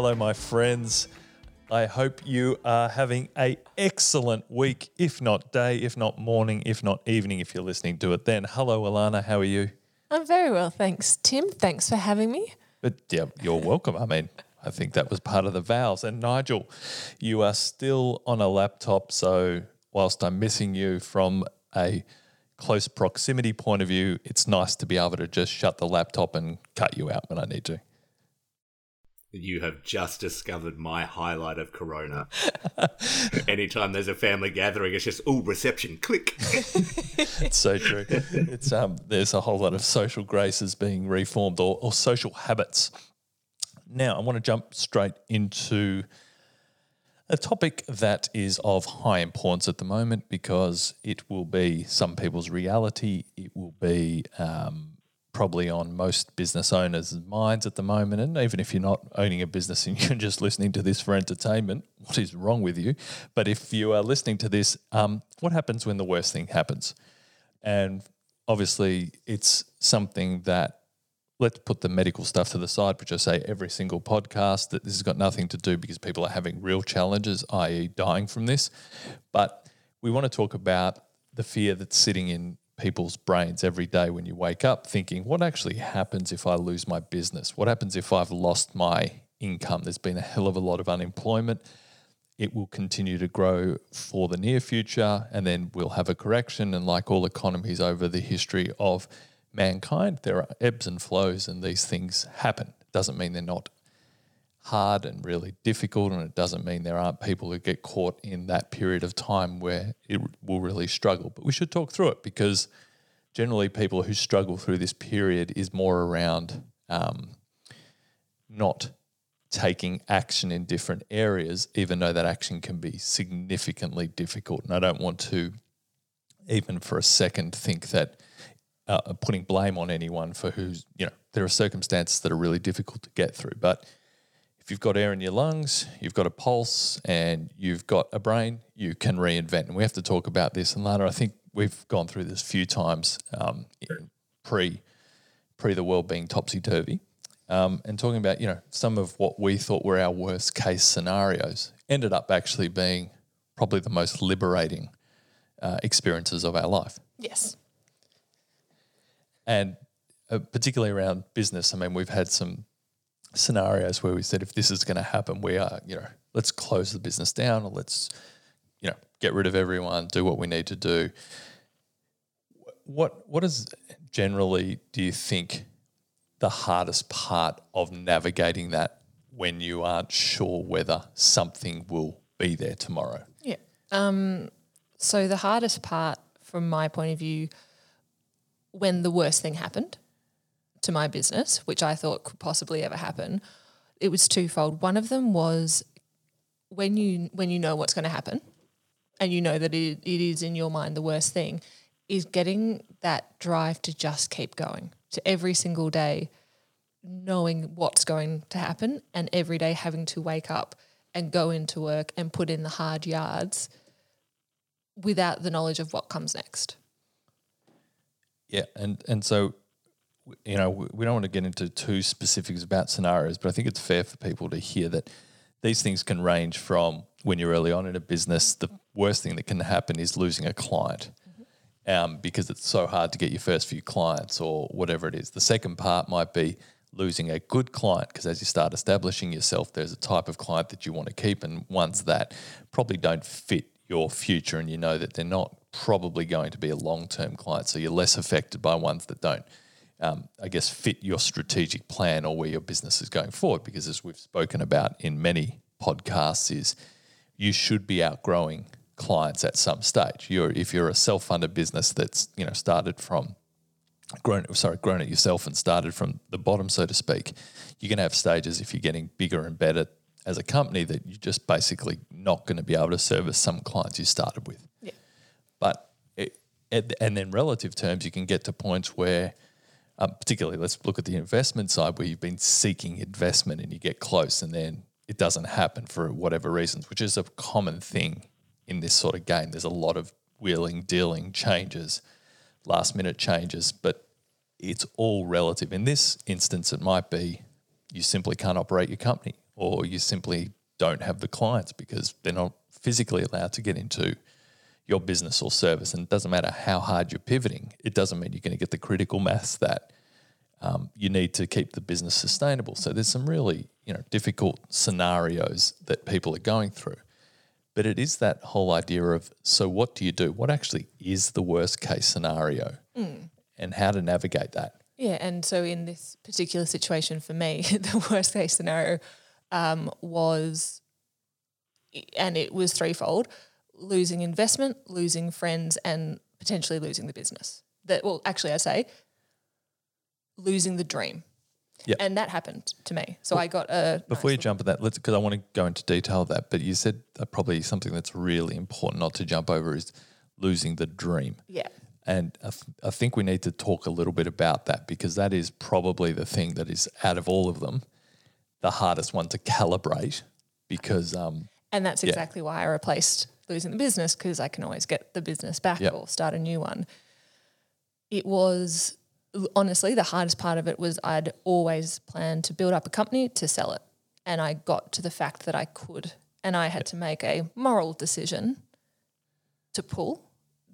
Hello, my friends. I hope you are having a excellent week, if not day, if not morning, if not evening, if you're listening to it then. Hello, Alana. How are you? I'm very well, thanks, Tim. Thanks for having me. But yeah, you're welcome. I mean, I think that was part of the vows. And Nigel, you are still on a laptop, so whilst I'm missing you from a close proximity point of view, it's nice to be able to just shut the laptop and cut you out when I need to. You have just discovered my highlight of Corona. Anytime there's a family gathering, it's just oh reception, click. it's so true. It's um, there's a whole lot of social graces being reformed or, or social habits. Now, I want to jump straight into a topic that is of high importance at the moment because it will be some people's reality. It will be um, probably on most business owners' minds at the moment. And even if you're not owning a business and you're just listening to this for entertainment, what is wrong with you? But if you are listening to this, um, what happens when the worst thing happens? And obviously, it's something that let's put the medical stuff to the side, which I say every single podcast that this has got nothing to do because people are having real challenges, i.e., dying from this. But we want to talk about the fear that's sitting in people's brains every day when you wake up thinking, what actually happens if I lose my business? What happens if I've lost my income? There's been a hell of a lot of unemployment. It will continue to grow for the near future, and then we'll have a correction. And like all economies over the history of mankind, there are ebbs and flows, and these things happen. Doesn't mean they're not hard and really difficult, and it doesn't mean there aren't people who get caught in that period of time where it will really struggle. But we should talk through it because generally, people who struggle through this period is more around um, not taking action in different areas, even though that action can be significantly difficult. And I don't want to, even for a second, think that. Uh, putting blame on anyone for who's, you know, there are circumstances that are really difficult to get through. But if you've got air in your lungs, you've got a pulse, and you've got a brain, you can reinvent. And we have to talk about this. And Lana, I think we've gone through this a few times um, pre pre the world being topsy turvy, um, and talking about you know some of what we thought were our worst case scenarios ended up actually being probably the most liberating uh, experiences of our life. Yes. And uh, particularly around business, I mean, we've had some scenarios where we said if this is going to happen, we are, you know, let's close the business down or let's, you know, get rid of everyone, do what we need to do. What what is generally do you think the hardest part of navigating that when you aren't sure whether something will be there tomorrow? Yeah. Um, so the hardest part from my point of view when the worst thing happened to my business, which I thought could possibly ever happen, it was twofold. One of them was when you when you know what's going to happen, and you know that it, it is in your mind the worst thing, is getting that drive to just keep going to every single day, knowing what's going to happen, and every day having to wake up and go into work and put in the hard yards without the knowledge of what comes next. Yeah, and and so you know, we don't want to get into too specifics about scenarios, but I think it's fair for people to hear that these things can range from when you're early on in a business, the worst thing that can happen is losing a client mm-hmm. um, because it's so hard to get your first few clients or whatever it is. The second part might be losing a good client because as you start establishing yourself, there's a type of client that you want to keep, and ones that probably don't fit your future and you know that they're not probably going to be a long term client. So you're less affected by ones that don't um, I guess, fit your strategic plan or where your business is going forward. Because as we've spoken about in many podcasts, is you should be outgrowing clients at some stage. You're if you're a self-funded business that's you know started from grown sorry grown it yourself and started from the bottom, so to speak, you're going to have stages if you're getting bigger and better as a company that you're just basically not going to be able to service some clients you started with. Yeah. But it, and then relative terms, you can get to points where um, particularly let's look at the investment side where you've been seeking investment and you get close and then it doesn't happen for whatever reasons, which is a common thing in this sort of game. There's a lot of wheeling, dealing, changes, last minute changes, but it's all relative. In this instance, it might be you simply can't operate your company or you simply don't have the clients because they're not physically allowed to get into your business or service. And it doesn't matter how hard you're pivoting, it doesn't mean you're going to get the critical mass that um, you need to keep the business sustainable. So there's some really you know difficult scenarios that people are going through. But it is that whole idea of so what do you do? What actually is the worst case scenario, and how to navigate that? Yeah, and so in this particular situation for me, the worst case scenario um, was, and it was threefold: losing investment, losing friends, and potentially losing the business. That well, actually, I say losing the dream. Yep. And that happened to me. So I got a Before nice you jump at that, let's because I want to go into detail of that. But you said uh, probably something that's really important not to jump over is losing the dream. yeah. And I, th- I think we need to talk a little bit about that because that is probably the thing that is out of all of them the hardest one to calibrate because um, And that's exactly why I replaced losing the business because I can always get the business back Yep. or start a new one. It was honestly the hardest part of it was I'd always planned to build up a company to sell it. And I got to the fact that I could. And I had to make a moral decision to pull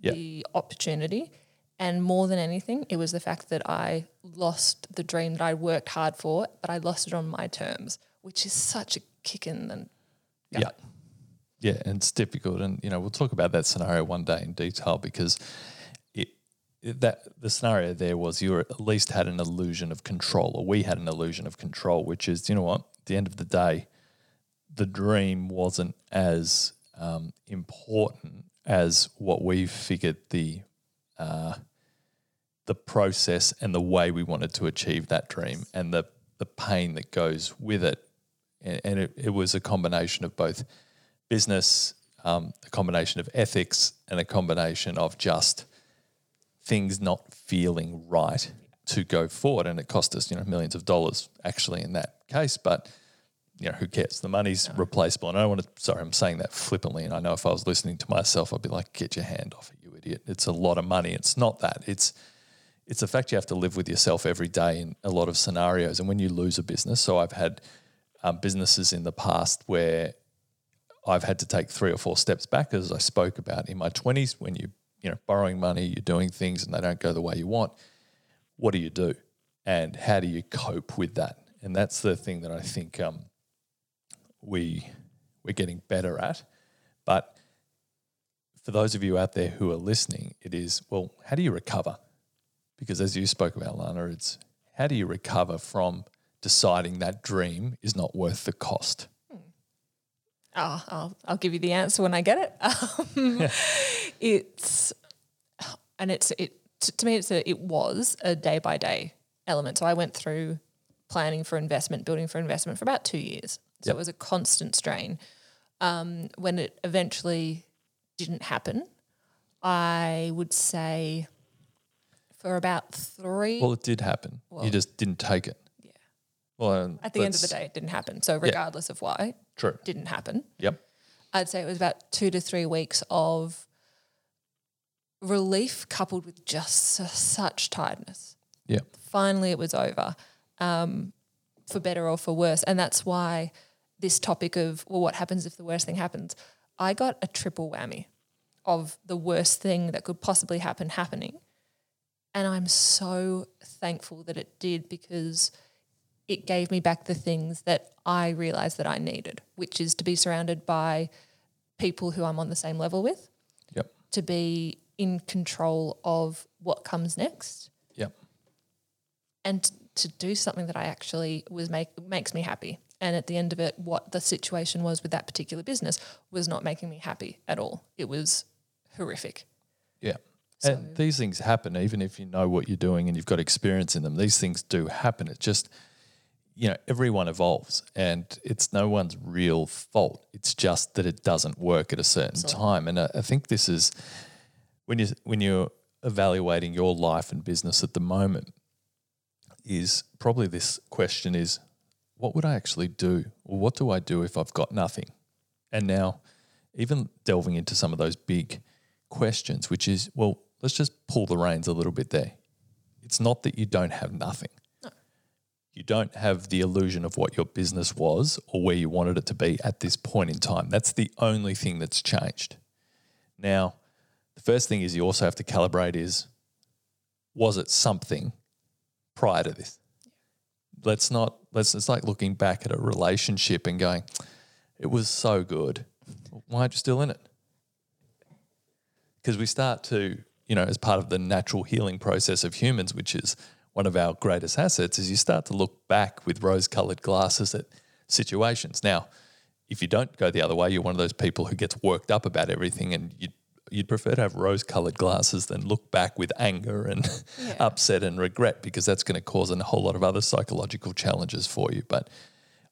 Yep. the opportunity. And more than anything, it was the fact that I lost the dream that I worked hard for, but I lost it on my terms, which is such a kick in the Yeah. Yeah, and it's difficult. And, you know, we'll talk about that scenario one day in detail because it, it- that the scenario there was you at least had an illusion of control, or we had an illusion of control, which is, you know what, at the end of the day, the dream wasn't as um, important as what we figured the uh, the process and the way we wanted to achieve that dream and the the pain that goes with it and, and it, it was a combination of both business, um, a combination of ethics, and a combination of just things not feeling right to go forward. And it cost us, you know, millions of dollars actually in that case. But you know, who cares? The money's replaceable. And I don't want to. Sorry, I'm saying that flippantly. And I know if I was listening to myself, I'd be like, "Get your hand off it, you idiot! It's a lot of money. It's not that. It's it's the fact you have to live with yourself every day in a lot of scenarios. And when you lose a business, so I've had um, businesses in the past where I've had to take three or four steps back, as I spoke about in my twenties. When you you know borrowing money, you're doing things and they don't go the way you want. What do you do, and how do you cope with that? And that's the thing that I think um, we we're getting better at. But for those of you out there who are listening, it is well, how do you recover? Because as you spoke about, Lana, it's how do you recover from deciding that dream is not worth the cost? Oh, I'll, I'll give you the answer when I get it. Um, it's and it's it to me it's a, it was a day by day element. So I went through planning for investment, building for investment for about two years. So Yep. it was a constant strain. Um, when it eventually didn't happen, I would say for about three. Well, it did happen. you just didn't take it. Yeah. Well, at the end of the day, it didn't happen. So regardless of why, true. didn't happen. Yep. I'd say it was about two to three weeks of relief coupled with just s- such tiredness. Yep. Finally, it was over, um, for better or for worse. And that's why this topic of, well, what happens if the worst thing happens? I got a triple whammy of the worst thing that could possibly happen happening. And I'm so thankful that it did because it gave me back the things that I realized that I needed, which is to be surrounded by people who I'm on the same level with, Yep. to be in control of what comes next, Yep. and to do something that I actually was make makes me happy. And at the end of it, what the situation was with that particular business was not making me happy at all. It was horrific. Yeah. So- and these things happen even if you know what you're doing and you've got experience in them. These things do happen. It just, you know, everyone evolves and it's no one's real fault. It's just that it doesn't work at a certain time. And I, I think this is when you when you're evaluating your life and business at the moment is probably this question is what would I actually do? Or what do I do if I've got nothing? And now, even delving into some of those big questions, which is, well, let's just pull the reins a little bit there. It's not that you don't have nothing. Don't have the illusion of what your business was or where you wanted it to be at this point in time. That's the only thing that's changed. Now, the first thing is you also have to calibrate is was it something prior to this? Let's not let's it's like looking back at a relationship and going, it was so good. Why aren't you still in it? Because we start to, you know, as part of the natural healing process of humans, which is one of our greatest assets, is you start to look back with rose colored glasses at situations. Now, if you don't go the other way, you're one of those people who gets worked up about everything and you you'd prefer to have rose colored glasses than look back with anger and Yeah. upset and regret because that's going to cause a whole lot of other psychological challenges for you. But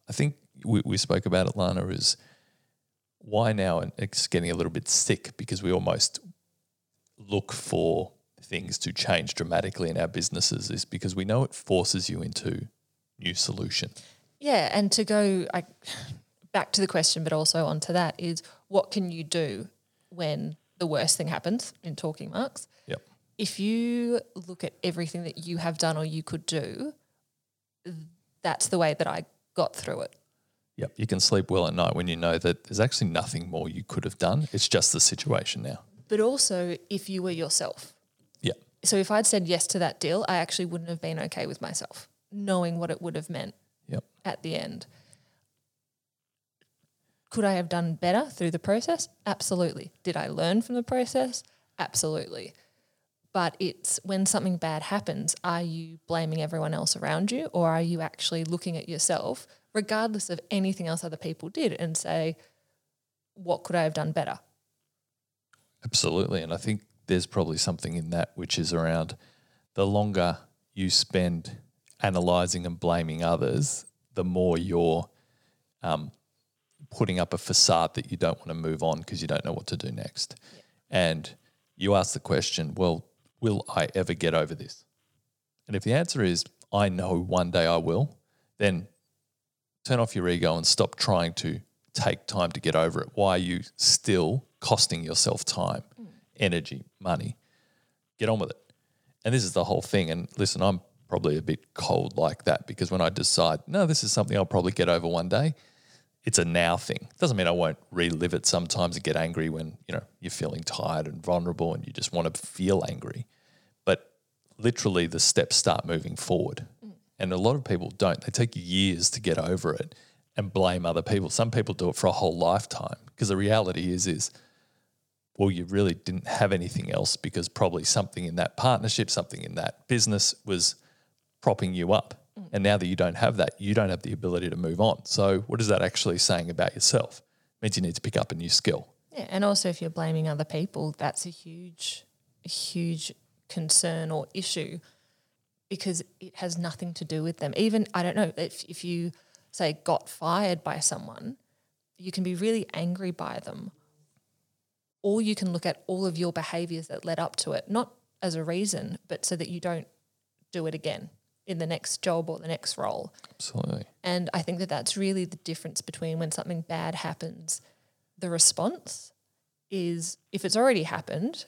I think we, we spoke about it, Lana, is why now and it's getting a little bit sick because we almost look for things to change dramatically in our businesses is because we know it forces you into new solution. Yeah, and to go I, back to the question, but also onto that is what can you do when the worst thing happens in talking marks? Yep. If you look at everything that you have done or you could do, that's the way that I got through it. Yep. You can sleep well at night when you know that there's actually nothing more you could have done. It's just the situation now. But also, if you were yourself. So if I'd said yes to that deal, I actually wouldn't have been okay with myself, knowing what it would have meant Yep. at the end. Could I have done better through the process? Absolutely. Did I learn from the process? Absolutely. But it's when something bad happens, are you blaming everyone else around you or are you actually looking at yourself, regardless of anything else other people did, and say, what could I have done better? Absolutely. And I think there's probably something in that which is around the longer you spend analyzing and blaming others, the more you're um, putting up a facade that you don't want to move on because you don't know what to do next. And you ask the question, well, will I ever get over this? And if the answer is, I know one day I will, then turn off your ego and stop trying to take time to get over it. Why are you still costing yourself time, energy, money? Get on with it. And this is the whole thing. And listen, I'm probably a bit cold like that because when I decide, no, this is something I'll probably get over one day, it's a now thing. Doesn't mean I won't relive it sometimes and get angry when, you know, you're feeling tired and vulnerable and you just want to feel angry. But literally the steps start moving forward. Mm. And a lot of people don't. They take years to get over it and blame other people. Some people do it for a whole lifetime because the reality is is well you really didn't have anything else because probably something in that partnership, something in that business was propping you up. Mm. And now that you don't have that, you don't have the ability to move on. So what is that actually saying about yourself? It means you need to pick up a new skill. Yeah, and also if you're blaming other people, that's a huge, huge concern or issue because it has nothing to do with them. Even I don't know if if you say got fired by someone, you can be really angry by them, or you can look at all of your behaviors that led up to it, not as a reason, but so that you don't do it again in the next job or the next role. Absolutely. And I think that that's really the difference between when something bad happens, the response is if it's already happened,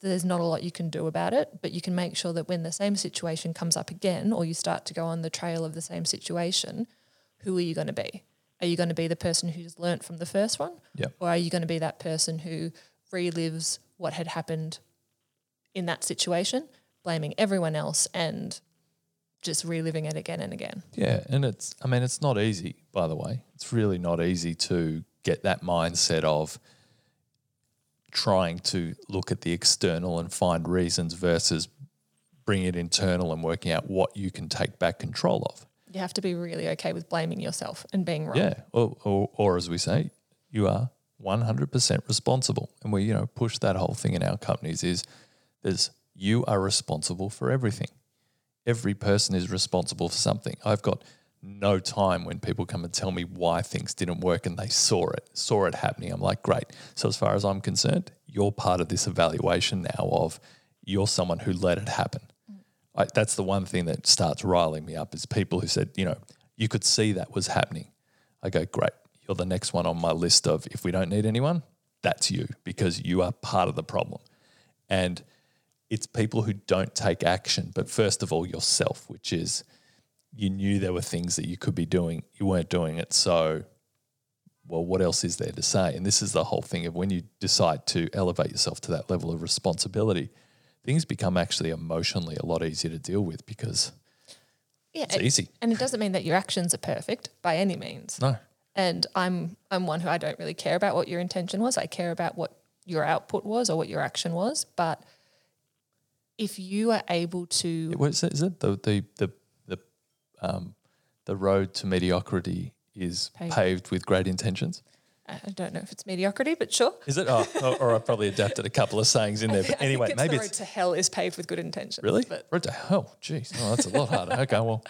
there's not a lot you can do about it, but you can make sure that when the same situation comes up again or you start to go on the trail of the same situation, who are you going to be? Are you going to be the person who's learnt from the first one? Yeah. Or are you going to be that person who relives what had happened in that situation, blaming everyone else and just reliving it again and again? Yeah, and it's I mean it's not easy, by the way. It's really not easy to get that mindset of trying to look at the external and find reasons versus bring it internal and working out what you can take back control of. You have to be really okay with blaming yourself and being wrong. Yeah, or, or, or as we say, you are 100% responsible. And we, you know, push that whole thing in our companies is there's you are responsible for everything. Every person is responsible for something. I've got no time when people come and tell me why things didn't work and they saw it, saw it happening. I'm like, great. So as far as I'm concerned, you're part of this evaluation now of you're someone who let it happen. I, that's the one thing that starts riling me up is people who said, you know, you could see that was happening. I go, great. You're the next one on my list of if we don't need anyone, that's you because you are part of the problem. And it's people who don't take action, but first of all, yourself, which is you knew there were things that you could be doing, you weren't doing it. So, well, what else is there to say? And this is the whole thing of when you decide to elevate yourself to that level of responsibility, things become actually emotionally a lot easier to deal with because Yeah, it's it- easy. And it doesn't mean that your actions are perfect by any means. No. And I'm I'm one who I don't really care about what your intention was. I care about what your output was or what your action was. But if you are able to What is it? Is it the the the the um, the road to mediocrity is Paved. paved with great intentions? I don't know if it's mediocrity, but sure. Is it? Oh, or, or I probably adapted a couple of sayings in there. But anyway, it's maybe the road it's to hell is paved with good intentions. really But road to hell. Jeez, oh, that's a lot harder. Okay, well,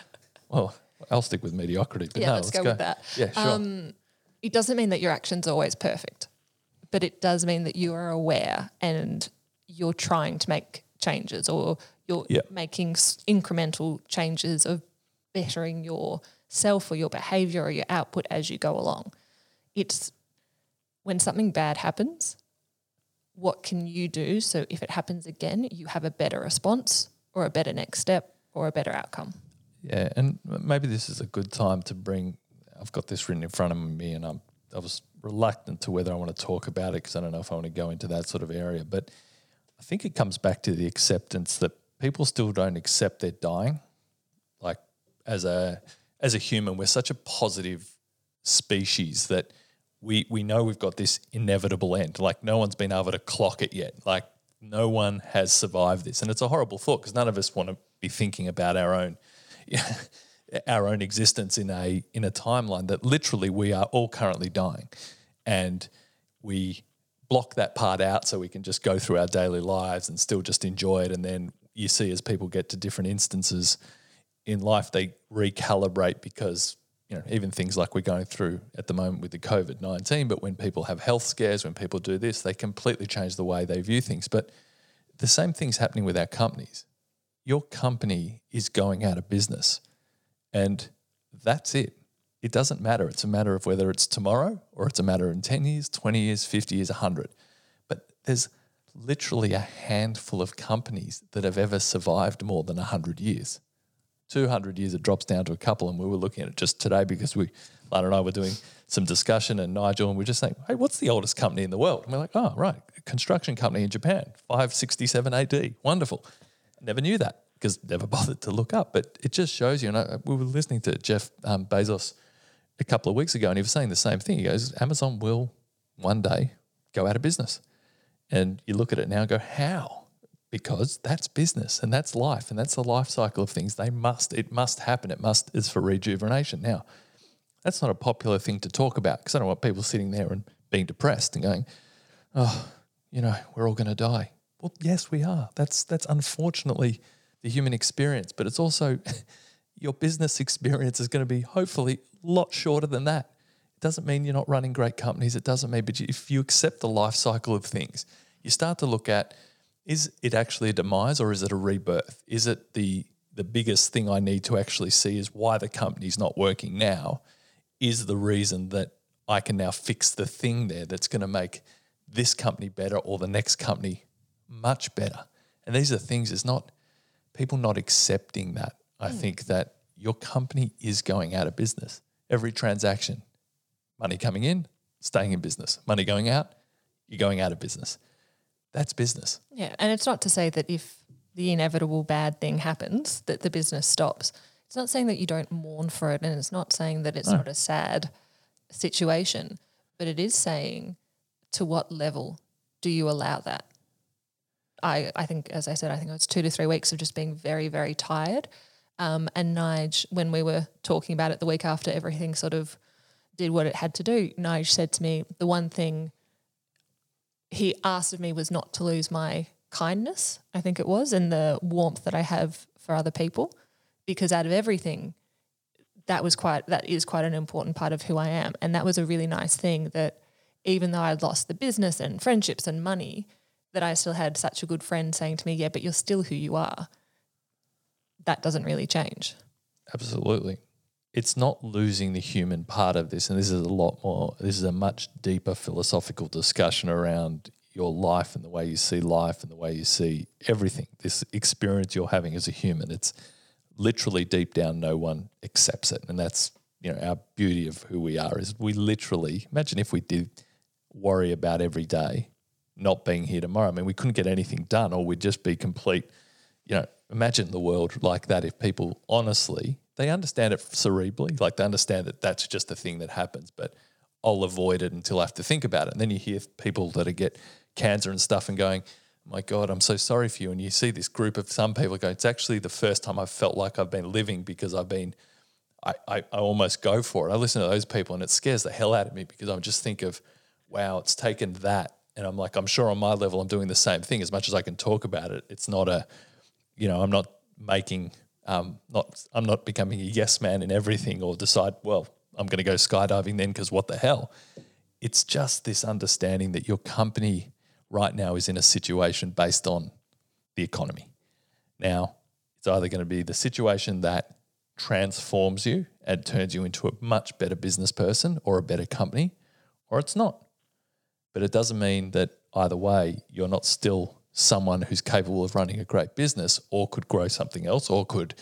well, I'll stick with mediocrity. But Yeah, no, let's go with that. Yeah, sure. Um, it doesn't mean that your action's are always perfect, but it does mean that you are aware and you're trying to make changes or you're Yeah. making s- incremental changes of bettering yourself or your behavior or your output as you go along. It's when something bad happens, what can you do so if it happens again, you have a better response or a better next step or a better outcome? Yeah, and maybe this is a good time to bring. I've got this written in front of me, and I'm I was reluctant to whether I want to talk about it because I don't know if I want to go into that sort of area. But I think it comes back to the acceptance that people still don't accept they're dying. Like as a as a human, we're such a positive species that we we know we've got this inevitable end. Like no one's been able to clock it yet. Like no one has survived this, and it's a horrible thought because none of us want to be thinking about our own our own existence in a in a timeline that literally we are all currently dying, and we block that part out so we can just go through our daily lives and still just enjoy it. And then you see as people get to different instances in life, they recalibrate because you know even things like we're going through at the moment with the COVID nineteen. But when people have health scares, when people do this, they completely change the way they view things. But the same thing's happening with our companies. Your company is going out of business, and that's it. It doesn't matter. It's a matter of whether it's tomorrow or it's a matter in 10 years, 20 years, 50 years, 100. But there's literally a handful of companies that have ever survived more than 100 years. 200 years, it drops down to a couple. And we were looking at it just today because we, Lana and I were doing some discussion and Nigel, and we're just saying, hey, what's the oldest company in the world? And we're like, oh, right, construction company in Japan, 567 AD. Wonderful. Never knew that because never bothered to look up. But it just shows you. And I, we were listening to Jeff um, Bezos a couple of weeks ago, and he was saying the same thing. He goes, Amazon will one day go out of business. And you look at it now and go, how? Because that's business and that's life and that's the life cycle of things. They must, it must happen. It must, is for rejuvenation. Now, that's not a popular thing to talk about because I don't want people sitting there and being depressed and going, oh, you know, we're all going to die. Well, yes, we are. That's that's unfortunately the human experience, but it's also your business experience is going to be hopefully a lot shorter than that. It doesn't mean you're not running great companies. It doesn't mean, but if you accept the life cycle of things, you start to look at is it actually a demise or is it a rebirth? Is it the the biggest thing I need to actually see is why the company's not working now is the reason that I can now fix the thing there that's going to make this company better or the next company much better. And these are things, it's not people not accepting that. I hmm. think that your company is going out of business. Every transaction, money coming in, staying in business, money going out, you're going out of business. That's business. Yeah, and it's not to say that if the inevitable bad thing happens, that the business stops. It's not saying that you don't mourn for it, and it's not saying that it's not a sad situation, but it is saying to what level do you allow that? I, I think, as I said, I think it was two to three weeks of just being very, very tired. Um, and Nige, when we were talking about it the week after everything sort of did what it had to do, Nige said to me, the one thing he asked of me was not to lose my kindness, I think it was, and the warmth that I have for other people. Because out of everything, that was quite that is quite an important part of who I am. And that was a really nice thing that even though I'd lost the business and friendships and money, that I still had such a good friend saying to me, Yeah, but you're still who you are. That doesn't really change. Absolutely. It's not losing the human part of this. And this is a lot more, this is a much deeper philosophical discussion around your life and the way you see life and the way you see everything, this experience you're having as a human. It's literally deep down, no one accepts it, and that's you know our beauty of who we are is we literally imagine if we did worry about every day not being here tomorrow. I mean, we couldn't get anything done, or we'd just be complete. You know, imagine the world like that if people honestly they understand it cerebrally, like they understand that that's just a thing that happens, but I'll avoid it until I have to think about it. And then you hear people that are get cancer and stuff and going, my God, I'm so sorry for you. And you see this group of some people go, it's actually the first time I've felt like I've been living because I've been, I, I, I almost go for it. I listen to those people and it scares the hell out of me because I just think of, wow, it's taken that. And I'm like, I'm sure on my level, I'm doing the same thing as much as I can talk about it. It's not a, you know, I'm not making um, not I'm not becoming a yes man in everything or decide well I'm going to go skydiving then because what the hell. It's just this understanding that your company right now is in a situation based on the economy. Now, it's either going to be the situation that transforms you and turns you into a much better business person or a better company, or it's not. But it doesn't mean that either way, you're not still someone who's capable of running a great business or could grow something else or could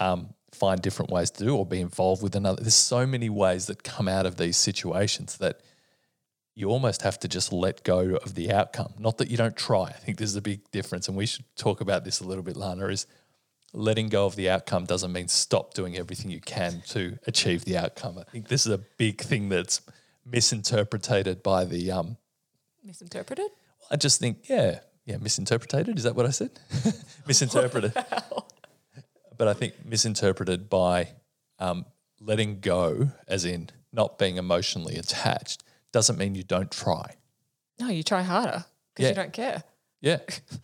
um, find different ways to do or be involved with another. There's so many ways that come out of these situations that you almost have to just let go of the outcome. Not that you don't try. I think this is a big difference, and we should talk about this a little bit, Lana. Is letting go of the outcome doesn't mean stop doing everything you can to achieve the outcome. I think this is a big thing that's misinterpreted by the um, misinterpreted. I just think, yeah, yeah, misinterpreted. Is that what I said? misinterpreted. but I think misinterpreted by um, letting go, as in not being emotionally attached, doesn't mean you don't try. No, you try harder because Yeah. you don't care. Yeah.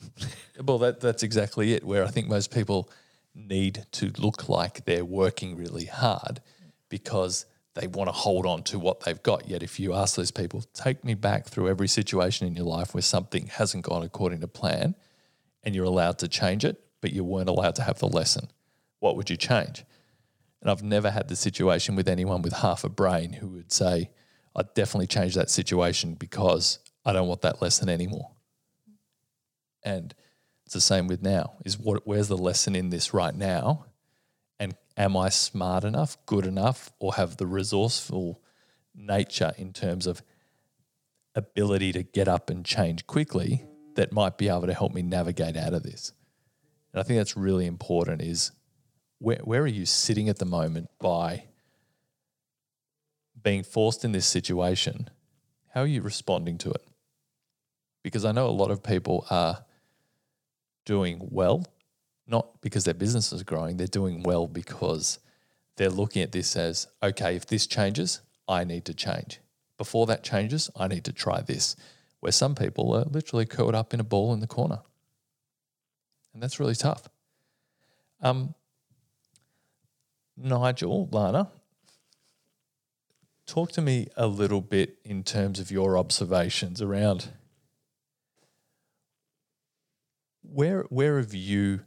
well, that, that's exactly it. Where I think most people need to look like they're working really hard because they want to hold on to what they've got. Yet, if you ask those people, take me back through every situation in your life where something hasn't gone according to plan and you're allowed to change it, but you weren't allowed to have the lesson, what would you change? And I've never had the situation with anyone with half a brain who would say, I'd definitely change that situation because I don't want that lesson anymore. And it's the same with now. Is what where's the lesson in this right now? Am I smart enough, good enough, or have the resourceful nature in terms of ability to get up and change quickly that might be able to help me navigate out of this? And I think that's really important is where where are you sitting at the moment by being forced in this situation? How are you responding to it? Because I know a lot of people are doing well, not because their business is growing, they're doing well because they're looking at this as okay, if this changes, I need to change. Before that changes, I need to try this. Where some people are literally curled up in a ball in the corner. And that's really tough. Um, Nigel, Lana, talk to me a little bit in terms of your observations around where where have you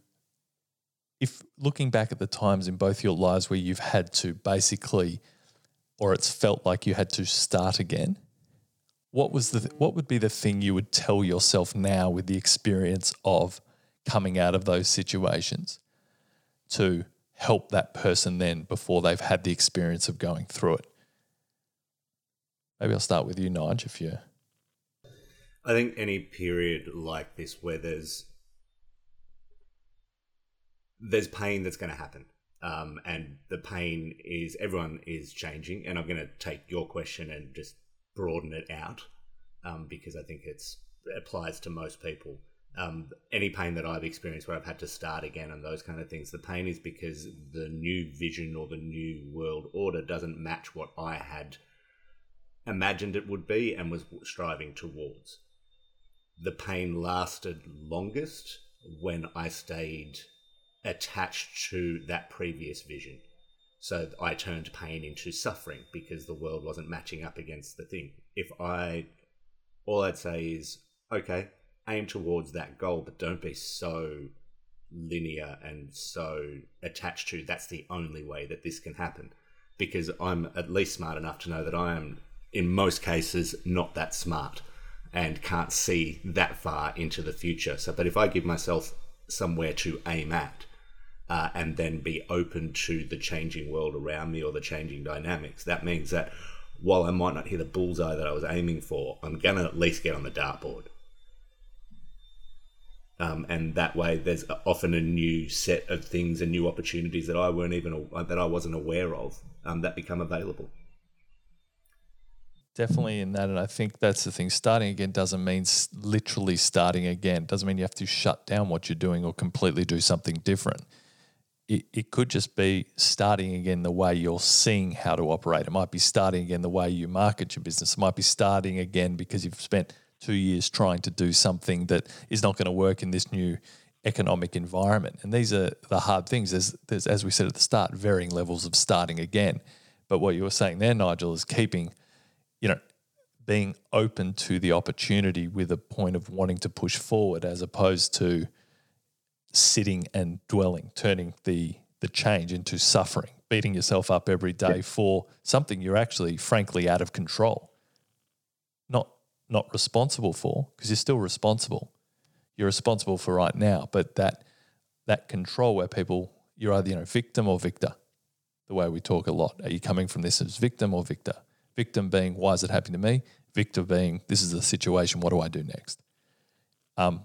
if looking back at the times in both your lives where you've had to basically or it's felt like you had to start again what was the what would be the thing you would tell yourself now with the experience of coming out of those situations to help that person then before they've had the experience of going through it? Maybe i'll start with you nige if you I think any period like this where there's there's pain that's going to happen, um, and the pain is everyone is changing. And I'm going to take your question and just broaden it out um, because I think it's it applies to most people. Um, any pain that I've experienced where I've had to start again and those kind of things, the pain is because the new vision or the new world order doesn't match what I had imagined it would be and was striving towards. The pain lasted longest when I stayed attached to that previous vision. So I turned pain into suffering because the world wasn't matching up against the thing. If I, all I'd say is, okay, aim towards that goal, but don't be so linear and so attached to that's the only way that this can happen. Because I'm at least smart enough to know that I am, in most cases, not that smart and can't see that far into the future. So, but if I give myself somewhere to aim at, uh, and then be open to the changing world around me or the changing dynamics. That means that while I might not hit the bullseye that I was aiming for, I'm gonna at least get on the dartboard. Um, and that way, there's often a new set of things and new opportunities that I weren't even that I wasn't aware of um, that become available. Definitely in that, and I think that's the thing. Starting again doesn't mean literally starting again. Doesn't mean you have to shut down what you're doing or completely do something different. It, it could just be starting again the way you're seeing how to operate. It might be starting again the way you market your business. It might be starting again because you've spent two years trying to do something that is not going to work in this new economic environment. And these are the hard things. There's, there's, as we said at the start, varying levels of starting again. But what you were saying there, Nigel, is keeping, you know, being open to the opportunity with a point of wanting to push forward as opposed to sitting and dwelling, turning the the change into suffering, beating yourself up every day for something you're actually frankly out of control. Not not responsible for, because you're still responsible. You're responsible for right now, but that that control where people you're either, you know, victim or victor. The way we talk a lot. Are you coming from this as victim or victor? Victim being why is it happening to me? Victor being this is the situation, what do I do next? Um,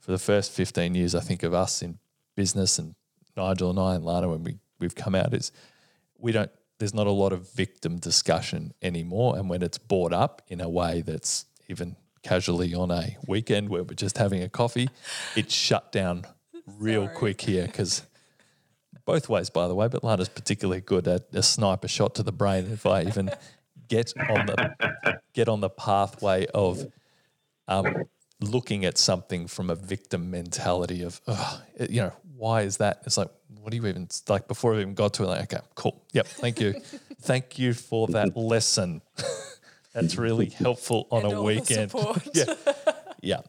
for the first 15 years, I think of us in business and Nigel and I and Lana when we, we've come out is we don't, there's not a lot of victim discussion anymore. And when it's brought up in a way that's even casually on a weekend where we're just having a coffee, it's shut down real Sorry. quick here because both ways, by the way, but Lana's particularly good at a sniper shot to the brain. If I even get on the get on the pathway of um, looking at something from a victim mentality of, "Ugh, it- you know, why is that? It's like, what do you even like before I even got to it? Like, okay, cool, yep, thank you, thank you for that lesson. That's really helpful on And a all weekend. support. yeah, yeah,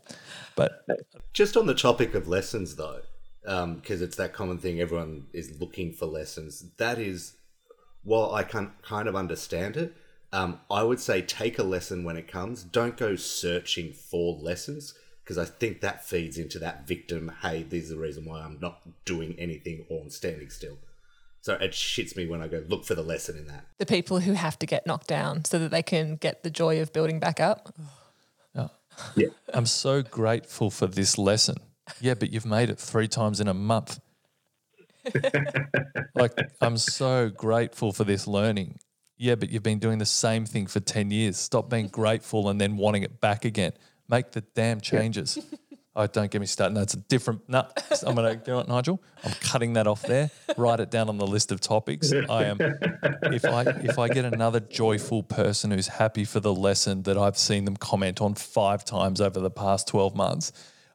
but Just on the topic of lessons, though, um, because it's that common thing, everyone is looking for lessons. That is, while I can kind of understand it, um, I would say take a lesson when it comes. Don't go searching for lessons because I think that feeds into that victim. Hey, this is the reason why I'm not doing anything or I'm standing still. So it shits me when I go look for the lesson in that. The people who have to get knocked down so that they can get the joy of building back up. Yeah, I'm so grateful for this lesson. Yeah, but you've made it three times in a month. like, I'm so grateful for this learning. Yeah, but you've been doing the same thing for 10 years. Stop being grateful and then wanting it back again. Make the damn changes. Oh, don't get me started. No, it's a different. No, I'm going to do it, Nigel. I'm cutting that off there. Write it down on the list of topics. I am. If I if I get another joyful person who's happy for the lesson that I've seen them comment on five times over the past 12 months,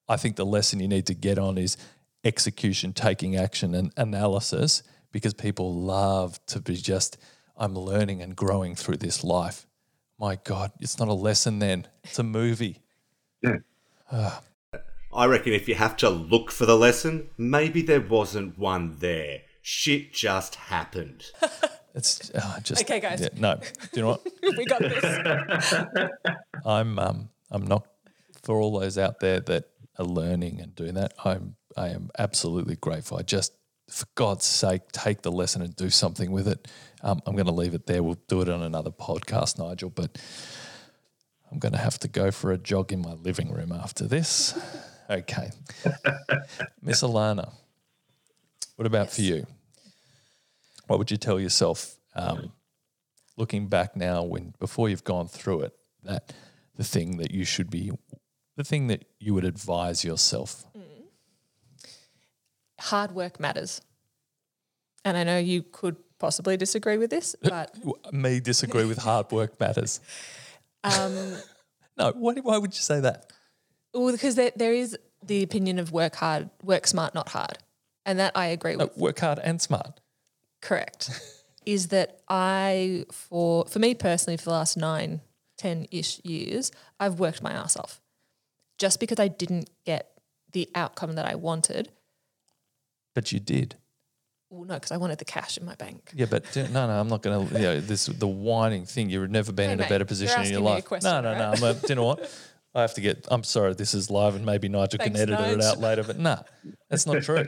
I think the lesson you need to get on is execution, taking action, and analysis because people love to be just. I'm learning and growing through this life. My God, it's not a lesson then. It's a movie. Yeah. I reckon if you have to look for the lesson, maybe there wasn't one there. Shit just happened. It's uh, just Okay, guys. yeah, no, do you know what? we got this. I'm um I'm not for all those out there that are learning and doing that. I'm I am absolutely grateful. I just for God's sake take the lesson and do something with it. Um, I'm going to leave it there. We'll do it on another podcast, Nigel. But I'm going to have to go for a jog in my living room after this. Okay, Miss Alana, what about for you? What would you tell yourself, um, looking back now, when before you've gone through it, that the thing that you should be, the thing that you would advise yourself? Hard work matters. And I know you could possibly disagree with this, but Me disagree with hard work matters. um, No, why, why would you say that? well, because there, there is the opinion of work hard, work smart, not hard. And that I agree No, with. work hard and smart. Correct. is that I, for for me personally, for the last nine, ten ish years, I've worked my ass off. Just because I didn't get the outcome that I wanted. But you did. Well, no, because I wanted the cash in my bank. Yeah, but no, no, I'm not going to. You know, this the whining thing. You've never been Hey, in a mate, better you're position in your a life. question, no, no, no. I'm a, do you know what? I have to get. I'm sorry. This is live, and maybe Nigel Thanks, can edit it out later. But nah, that's not true.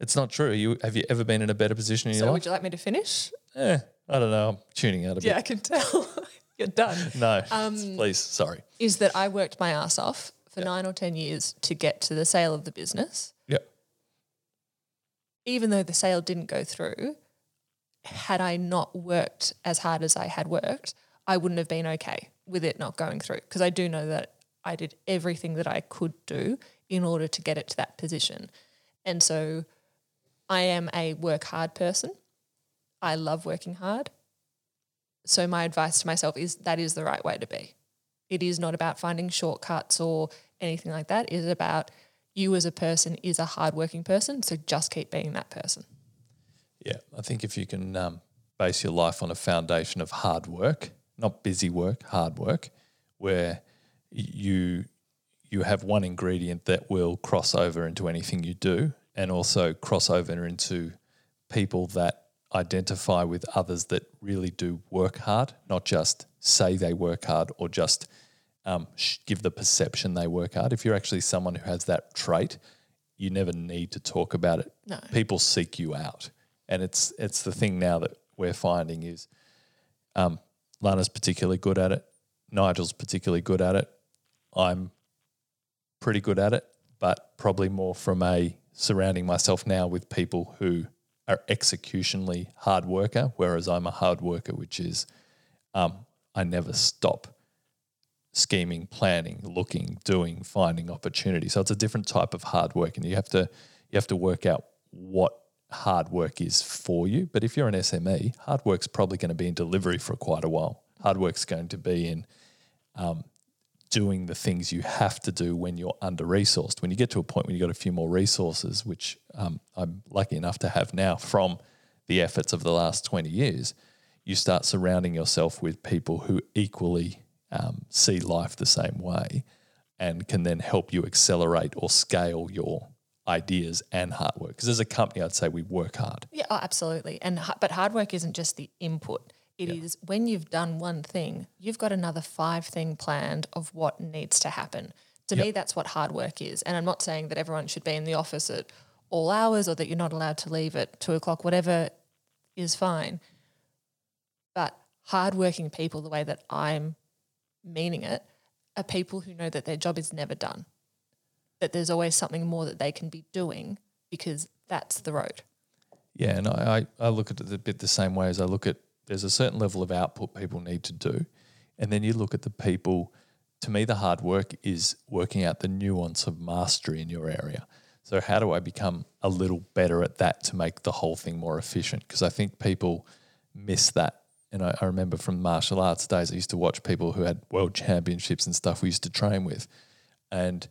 It's not true. You have you ever been in a better position in So your life? would you like me to finish? Eh, I don't know. I'm tuning out a bit. Yeah, I can tell. You're done. No, Um, please. Sorry. Is that I worked my ass off for nine or 10 years to get to the sale of the business. Yeah. Even though the sale didn't go through, had I not worked as hard as I had worked, I wouldn't have been okay with it not going through because I do know that I did everything that I could do in order to get it to that position. And so I am a work hard person. I love working hard. So my advice to myself is that is the right way to be. It is not about finding shortcuts or anything like that. It is about you as a person is a hardworking person. So just keep being that person. Yeah, I think if you can um, base your life on a foundation of hard work, not busy work, hard work, where you you have one ingredient that will cross over into anything you do, and also cross over into people that identify with others that really do work hard, not just say they work hard or just um, give the perception they work hard. If you're actually someone who has that trait, you never need to talk about it. No. People seek you out, and it's it's the thing now that we're finding is, um, Lana's particularly good at it. Nigel's particularly good at it. I'm pretty good at it, but probably more from a surrounding myself now with people who are executionally hard worker, whereas I'm a hard worker, which is um, I never stop scheming, planning, looking, doing, finding opportunity. So it's a different type of hard work, and you have to you have to work out what hard work is for you. But if you're an SME, hard work's probably going to be in delivery for quite a while. Hard work's going to be in um, doing the things you have to do when you're under resourced. When you get to a point when you've got a few more resources, which um, I'm lucky enough to have now from the efforts of the last 20 years, you start surrounding yourself with people who equally um, see life the same way and can then help you accelerate or scale your ideas and hard work. Because as a company, I'd say we work hard. Yeah, oh, absolutely. And but hard work isn't just the input. It is when you've done one thing, you've got another five thing planned of what needs to happen. To me, that's what hard work is. And I'm not saying that everyone should be in the office at all hours or that you're not allowed to leave at two o'clock. Whatever is fine. But hardworking people, the way that I'm meaning it, are people who know that their job is never done. That there's always something more that they can be doing because that's the road. Yeah, and I, I, look at it a bit the same way as I look at there's a certain level of output people need to do. And then you look at the people, to me, the hard work is working out the nuance of mastery in your area. So, how do I become a little better at that to make the whole thing more efficient? Because I think people miss that. And I, I remember from martial arts days, I used to watch people who had world championships and stuff we used to train with. And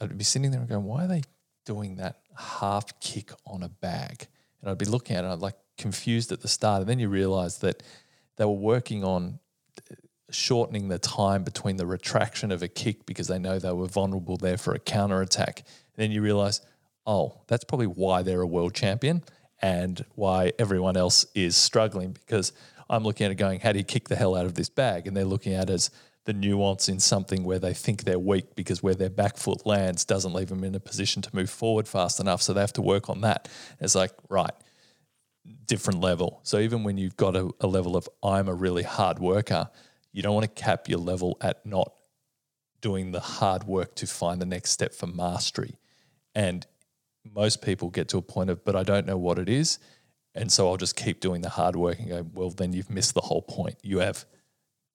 I'd be sitting there and going, why are they doing that half kick on a bag? And I'd be looking at it, I'd like confused at the start. And then you realize that they were working on uh, shortening the time between the retraction of a kick because they know they were vulnerable there for a counter attack. And then you realize, oh, that's probably why they're a world champion and why everyone else is struggling because I'm looking at it going, how do you kick the hell out of this bag? And they're looking at it as the nuance in something where they think they're weak because where their back foot lands doesn't leave them in a position to move forward fast enough. So they have to work on that. It's like, right, different level. So even when you've got a, a level of I'm a really hard worker, you don't want to cap your level at not doing the hard work to find the next step for mastery. And most people get to a point of, but I don't know what it is. And so I'll just keep doing the hard work and go, well, then you've missed the whole point. You have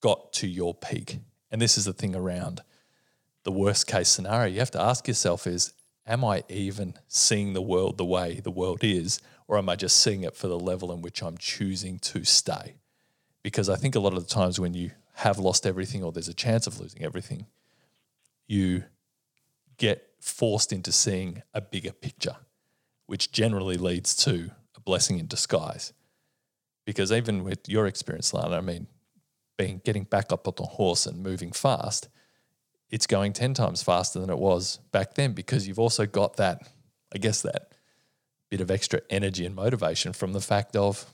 got to your peak. And this is the thing around the worst case scenario. You have to ask yourself is, am I even seeing the world the way the world is? Or am I just seeing it for the level in which I'm choosing to stay? Because I think a lot of the times when you have lost everything or there's a chance of losing everything, you get forced into seeing a bigger picture, which generally leads to blessing in disguise. Because even with your experience, Lana, I mean, being getting back up on the horse and moving fast, it's going 10 times faster than it was back then because you've also got that, I guess, that bit of extra energy and motivation from the fact of,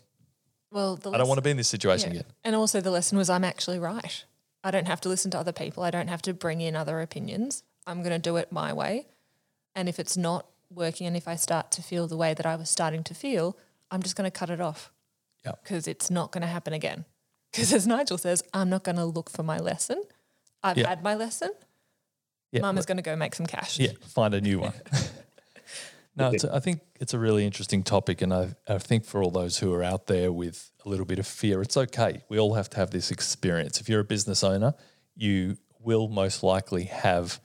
Well, the I don't want to be in this situation Yeah. again. And also, the lesson was I'm actually right. I don't have to listen to other people. I don't have to bring in other opinions. I'm going to do it my way. And if it's not working and if I start to feel the way that I was starting to feel, I'm just going to cut it off Yeah. because it's not going to happen again. Because as Nigel says, I'm not going to look for my lesson. I've Yeah. had my lesson. Yeah, Mum is going to go make some cash. Yeah, find a new one. no, it's, I think it's a really interesting topic, and I, I think for all those who are out there with a little bit of fear, it's okay. We all have to have this experience. If you're a business owner, you will most likely have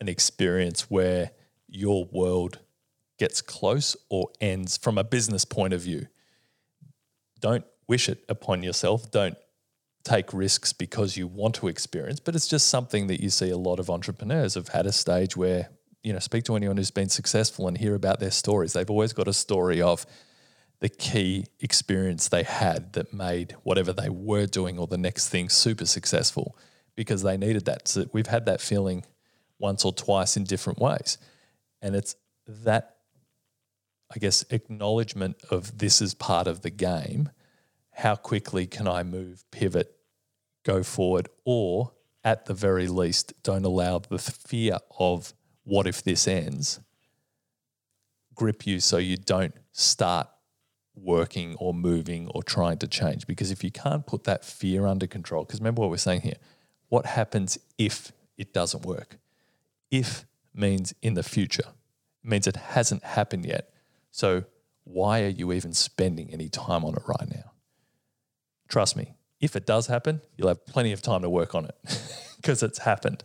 an experience where your world gets close or ends from a business point of view. Don't wish it upon yourself. Don't take risks because you want to experience, but it's just something that you see a lot of entrepreneurs have had a stage where, you know, speak to anyone who's been successful and hear about their stories. They've always got a story of the key experience they had that made whatever they were doing or the next thing super successful because they needed that. So we've had that feeling once or twice in different ways. And it's that, I guess, acknowledgement of this is part of the game. How quickly can I move, pivot, go forward, or at the very least, don't allow the fear of what if this ends grip you so you don't start working or moving or trying to change. Because if you can't put that fear under control, because remember what we're saying here what happens if it doesn't work? If means in the future, it means it hasn't happened yet. So why are you even spending any time on it right now? Trust me, if it does happen, you'll have plenty of time to work on it because it's happened.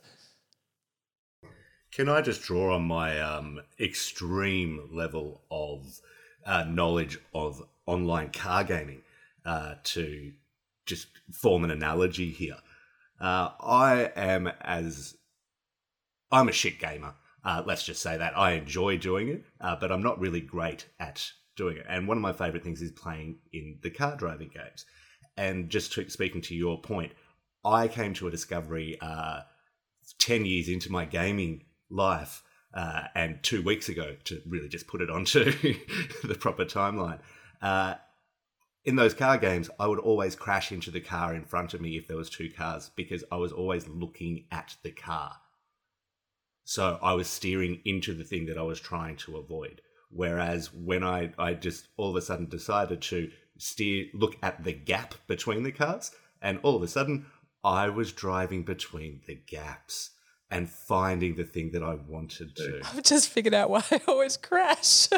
Can I just draw on my um, extreme level of uh, knowledge of online car gaming uh, to just form an analogy here? Uh, I am as I'm a shit gamer. Uh, let's just say that I enjoy doing it, uh, but I'm not really great at doing it. And one of my favorite things is playing in the car driving games. And just to, speaking to your point, I came to a discovery uh, 10 years into my gaming life uh, and two weeks ago to really just put it onto the proper timeline. Uh, in those car games, I would always crash into the car in front of me if there was two cars because I was always looking at the car. So I was steering into the thing that I was trying to avoid. Whereas when I, I just all of a sudden decided to steer, look at the gap between the cars, and all of a sudden I was driving between the gaps and finding the thing that I wanted to. I've just figured out why I always crash.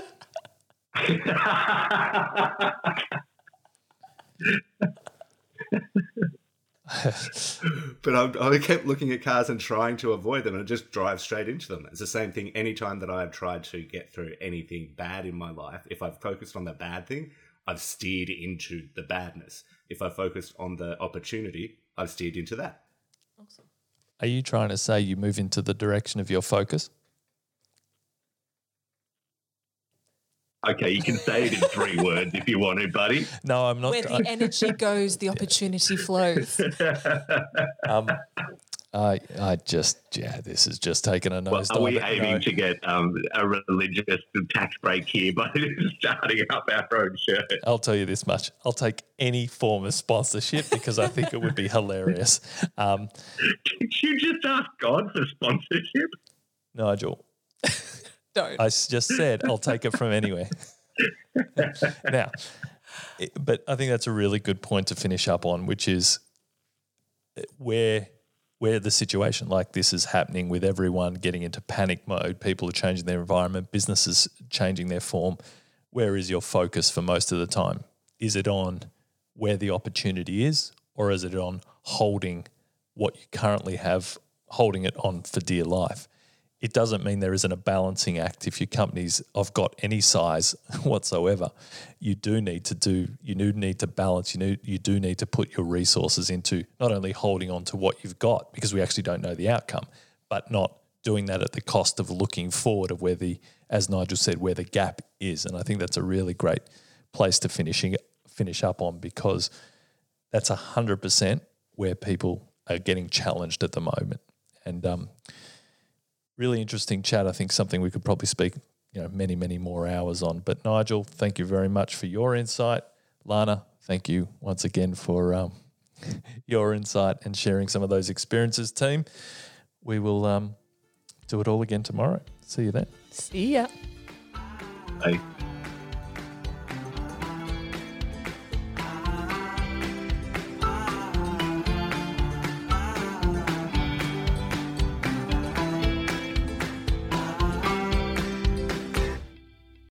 but I, I kept looking at cars and trying to avoid them, and it just drives straight into them. It's the same thing. Anytime that I've tried to get through anything bad in my life, if I've focused on the bad thing, I've steered into the badness. If I focused on the opportunity, I've steered into that. Are you trying to say you move into the direction of your focus? Okay, you can say it in three words if you want to, buddy. No, I'm not. Where the energy goes, the opportunity flows. um, I, I just, yeah, this is just taking a Well, nose are we aiming No. to get um, a religious tax break here by starting up our own church? I'll tell you this much. I'll take any form of sponsorship because I think it would be hilarious. Um, Did you just ask God for sponsorship? Nigel, Don't. I just said I'll take it from anywhere. now, it- but I think that's a really good point to finish up on, which is uh, where where the situation like this is happening with everyone getting into panic mode, people are changing their environment, businesses changing their form. Where is your focus for most of the time? Is it on where the opportunity is, or is it on holding what you currently have, holding it on for dear life? It doesn't mean there isn't a balancing act if your company's have got any size whatsoever. You do need to do you do need to balance, you know you do need to put your resources into not only holding on to what you've got because we actually don't know the outcome, but not doing that at the cost of looking forward of where the as Nigel said, where the gap is. And I think that's a really great place to finishing finish up on because that's hundred percent where people are getting challenged at the moment. And um, really interesting chat. I think something we could probably speak, you know, many, many more hours on. But Nigel, thank you very much for your insight. Lana, thank you once again for um, your insight and sharing some of those experiences, team. We will um, do it all again tomorrow. See you then. See ya. Bye.